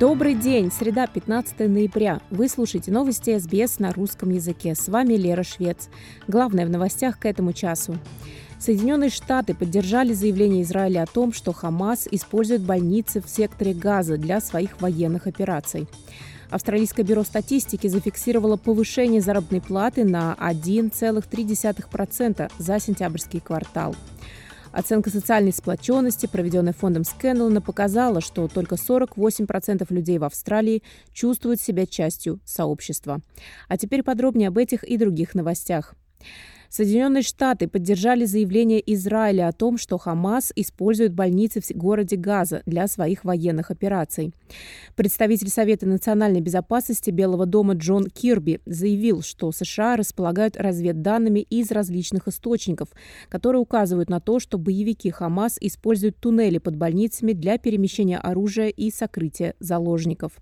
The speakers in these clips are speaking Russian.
Добрый день! Среда, 15 ноября. Вы слушаете новости СБС на русском языке. С вами Лера Швец. Главное в новостях к этому часу. Соединенные Штаты поддержали заявление Израиля о том, что Хамас использует больницы в секторе Газа для своих военных операций. Австралийское бюро статистики зафиксировало повышение заработной платы на 1,3% за сентябрьский квартал. Оценка социальной сплоченности, проведенная фондом Скэнлона, показала, что только 48% людей в Австралии чувствуют себя частью сообщества. А теперь подробнее об этих и других новостях. Соединенные Штаты поддержали заявление Израиля о том, что Хамас использует больницы в городе Газа для своих военных операций. Представитель Совета национальной безопасности Белого дома Джон Кирби заявил, что США располагают разведданными из различных источников, которые указывают на то, что боевики Хамас используют туннели под больницами для перемещения оружия и сокрытия заложников.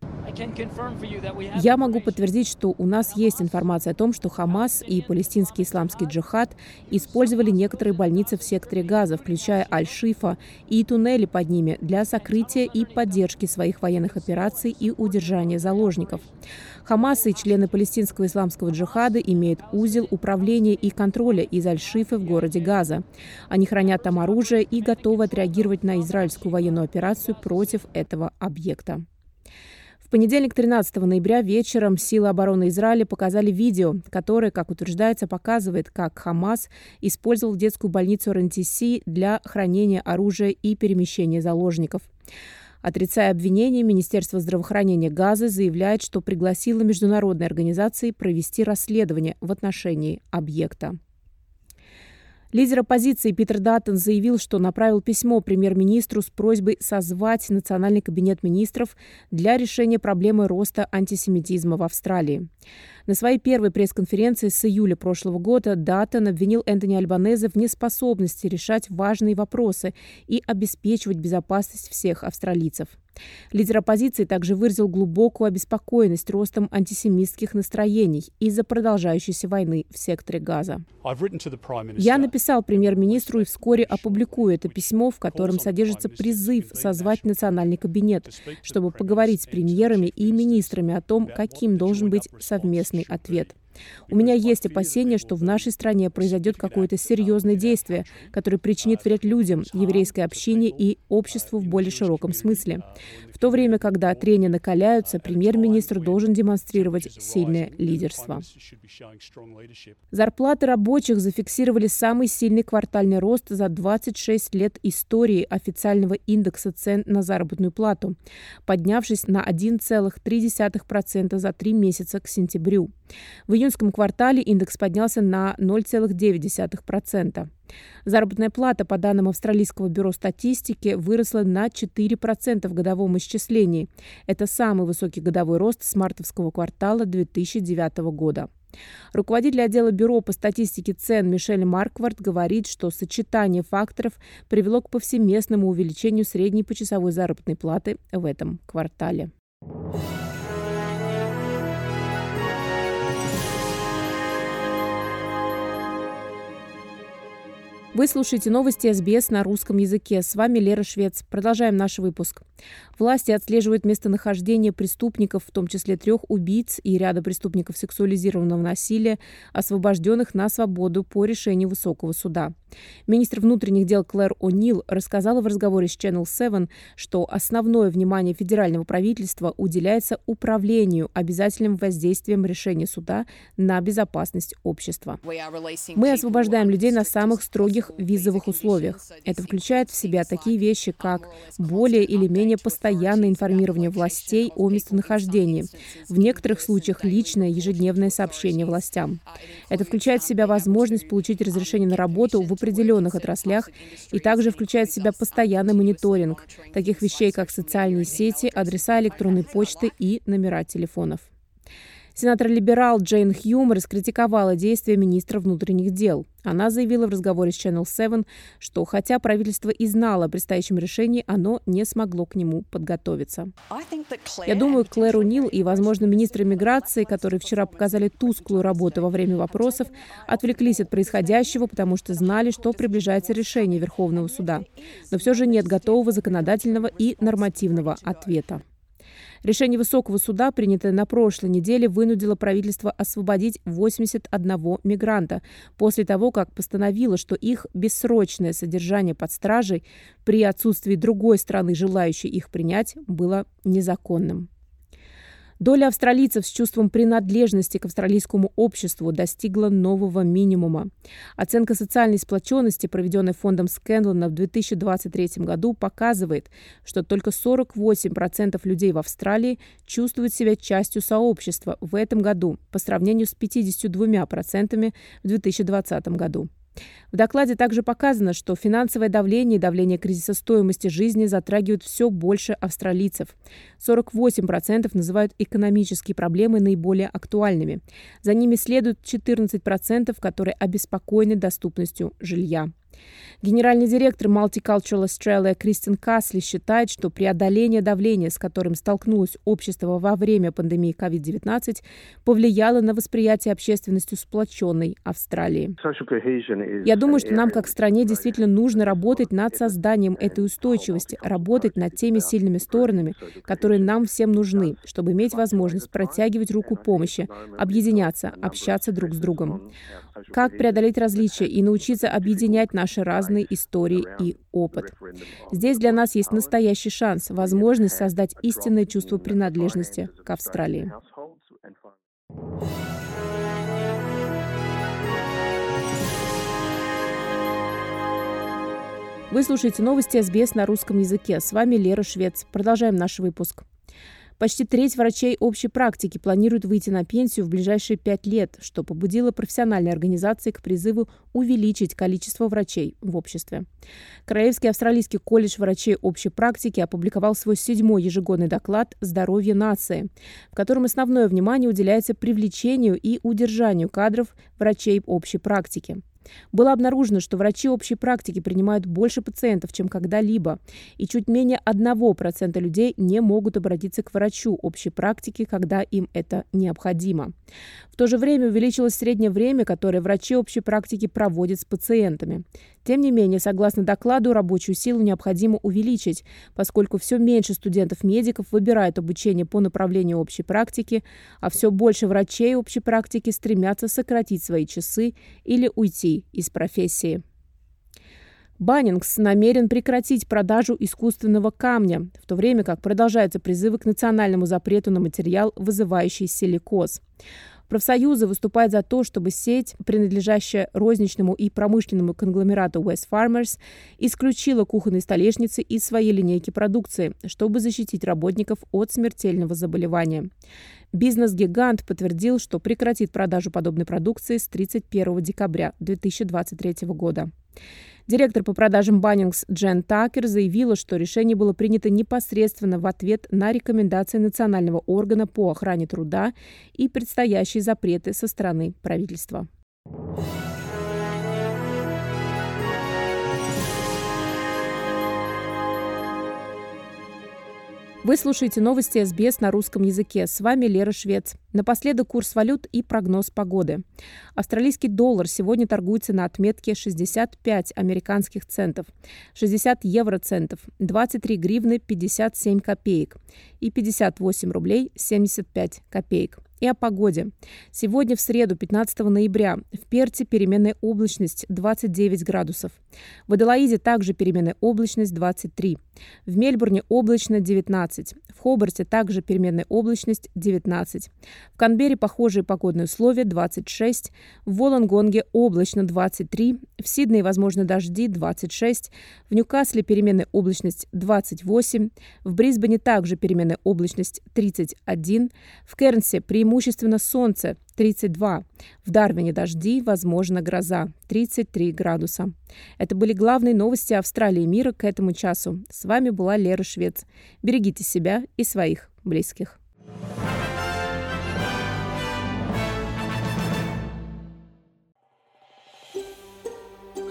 Я могу подтвердить, что у нас есть информация о том, что Хамас и палестинский исламский джихад джихад использовали некоторые больницы в секторе Газа, включая Аль-Шифа, и туннели под ними для сокрытия и поддержки своих военных операций и удержания заложников. Хамас и члены палестинского исламского джихада имеют узел управления и контроля из Аль-Шифы в городе Газа. Они хранят там оружие и готовы отреагировать на израильскую военную операцию против этого объекта. В понедельник, 13 ноября вечером силы обороны Израиля показали видео, которое, как утверждается, показывает, как Хамас использовал детскую больницу РНТС для хранения оружия и перемещения заложников. Отрицая обвинения, Министерство здравоохранения Газы заявляет, что пригласило международные организации провести расследование в отношении объекта. Лидер оппозиции Питер Даттон заявил, что направил письмо премьер-министру с просьбой созвать Национальный кабинет министров для решения проблемы роста антисемитизма в Австралии. На своей первой пресс-конференции с июля прошлого года Даттон обвинил Энтони Альбанезе в неспособности решать важные вопросы и обеспечивать безопасность всех австралийцев. Лидер оппозиции также выразил глубокую обеспокоенность ростом антисемитских настроений из-за продолжающейся войны в секторе Газа. Я написал премьер-министру и вскоре опубликую это письмо, в котором содержится призыв созвать национальный кабинет, чтобы поговорить с премьерами и министрами о том, каким должен быть совместный ответ. У меня есть опасения, что в нашей стране произойдет какое-то серьезное действие, которое причинит вред людям, еврейской общине и обществу в более широком смысле. В то время, когда трения накаляются, премьер-министр должен демонстрировать сильное лидерство. Зарплаты рабочих зафиксировали самый сильный квартальный рост за 26 лет истории официального индекса цен на заработную плату, поднявшись на 1,3% за три месяца к сентябрю. В июньском квартале индекс поднялся на 0,9%. Заработная плата, по данным Австралийского бюро статистики, выросла на 4% в годовом исчислении. Это самый высокий годовой рост с мартовского квартала 2009 года. Руководитель отдела бюро по статистике цен Мишель Марквард говорит, что сочетание факторов привело к повсеместному увеличению средней почасовой заработной платы в этом квартале. Вы слушаете новости СБС на русском языке. С вами Лера Швец. Продолжаем наш выпуск. Власти отслеживают местонахождение преступников, в том числе трех убийц и ряда преступников сексуализированного насилия, освобожденных на свободу по решению высокого суда. Министр внутренних дел Клэр О'Нил рассказала в разговоре с Channel 7, что основное внимание федерального правительства уделяется управлению обязательным воздействием решения суда на безопасность общества. Мы освобождаем людей на самых строгих визовых условиях. Это включает в себя такие вещи, как более или менее постоянное информирование властей о местонахождении, в некоторых случаях личное ежедневное сообщение властям. Это включает в себя возможность получить разрешение на работу в определенных отраслях и также включает в себя постоянный мониторинг таких вещей, как социальные сети, адреса электронной почты и номера телефонов. Сенатор-либерал Джейн Хьюм раскритиковала действия министра внутренних дел. Она заявила в разговоре с Channel 7, что хотя правительство и знало о предстоящем решении, оно не смогло к нему подготовиться. Я думаю, Клэр Унил и, возможно, министры миграции, которые вчера показали тусклую работу во время вопросов, отвлеклись от происходящего, потому что знали, что приближается решение Верховного суда. Но все же нет готового законодательного и нормативного ответа. Решение высокого суда, принятое на прошлой неделе, вынудило правительство освободить 81 мигранта после того, как постановило, что их бессрочное содержание под стражей при отсутствии другой страны, желающей их принять, было незаконным. Доля австралийцев с чувством принадлежности к австралийскому обществу достигла нового минимума. Оценка социальной сплоченности, проведенная фондом Скэнлона в 2023 году, показывает, что только 48% людей в Австралии чувствуют себя частью сообщества в этом году по сравнению с 52% в 2020 году. В докладе также показано, что финансовое давление и давление кризиса стоимости жизни затрагивают все больше австралийцев. 48% называют экономические проблемы наиболее актуальными. За ними следует 14%, которые обеспокоены доступностью жилья. Генеральный директор Multicultural Australia Кристин Касли считает, что преодоление давления, с которым столкнулось общество во время пандемии COVID-19, повлияло на восприятие общественностью сплоченной Австралии. Я думаю, что нам, как стране, действительно нужно работать над созданием этой устойчивости, работать над теми сильными сторонами, которые нам всем нужны, чтобы иметь возможность протягивать руку помощи, объединяться, общаться друг с другом. Как преодолеть различия и научиться объединять наши разные истории и опыт. Здесь для нас есть настоящий шанс, возможность создать истинное чувство принадлежности к Австралии. Вы слушаете новости СБС на русском языке. С вами Лера Швец. Продолжаем наш выпуск. Почти треть врачей общей практики планируют выйти на пенсию в ближайшие пять лет, что побудило профессиональные организации к призыву увеличить количество врачей в обществе. Краевский австралийский колледж врачей общей практики опубликовал свой седьмой ежегодный доклад «Здоровье нации», в котором основное внимание уделяется привлечению и удержанию кадров врачей общей практики. Было обнаружено, что врачи общей практики принимают больше пациентов, чем когда-либо, и чуть менее 1% людей не могут обратиться к врачу общей практики, когда им это необходимо. В то же время увеличилось среднее время, которое врачи общей практики проводят с пациентами. Тем не менее, согласно докладу, рабочую силу необходимо увеличить, поскольку все меньше студентов-медиков выбирают обучение по направлению общей практики, а все больше врачей общей практики стремятся сократить свои часы или уйти из профессии. Баннингс намерен прекратить продажу искусственного камня, в то время как продолжаются призывы к национальному запрету на материал, вызывающий силикоз. Профсоюзы выступают за то, чтобы сеть, принадлежащая розничному и промышленному конгломерату West Farmers, исключила кухонные столешницы из своей линейки продукции, чтобы защитить работников от смертельного заболевания. Бизнес-гигант подтвердил, что прекратит продажу подобной продукции с 31 декабря 2023 года. Директор по продажам Баннингс Джен Такер заявила, что решение было принято непосредственно в ответ на рекомендации национального органа по охране труда и предстоящие запреты со стороны правительства. Вы слушаете новости СБС на русском языке. С вами Лера Швец. Напоследок курс валют и прогноз погоды. Австралийский доллар сегодня торгуется на отметке 65 американских центов, 60 евроцентов, 23 гривны 57 копеек и 58 рублей 75 копеек. И о погоде. Сегодня в среду, 15 ноября, в Перте переменная облачность 29 градусов. В Аделаиде также переменная облачность 23. В Мельбурне облачно 19. В Хобарте также переменная облачность 19. В Канберре похожие погодные условия 26. В Волонгонге облачно 23. В Сиднее возможно дожди 26. В Ньюкасле переменная облачность 28. В Брисбене также переменная облачность 31. В Кернсе при преимущественно солнце 32. В Дарвине дожди, возможно, гроза 33 градуса. Это были главные новости Австралии и мира к этому часу. С вами была Лера Швец. Берегите себя и своих близких.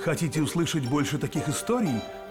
Хотите услышать больше таких историй?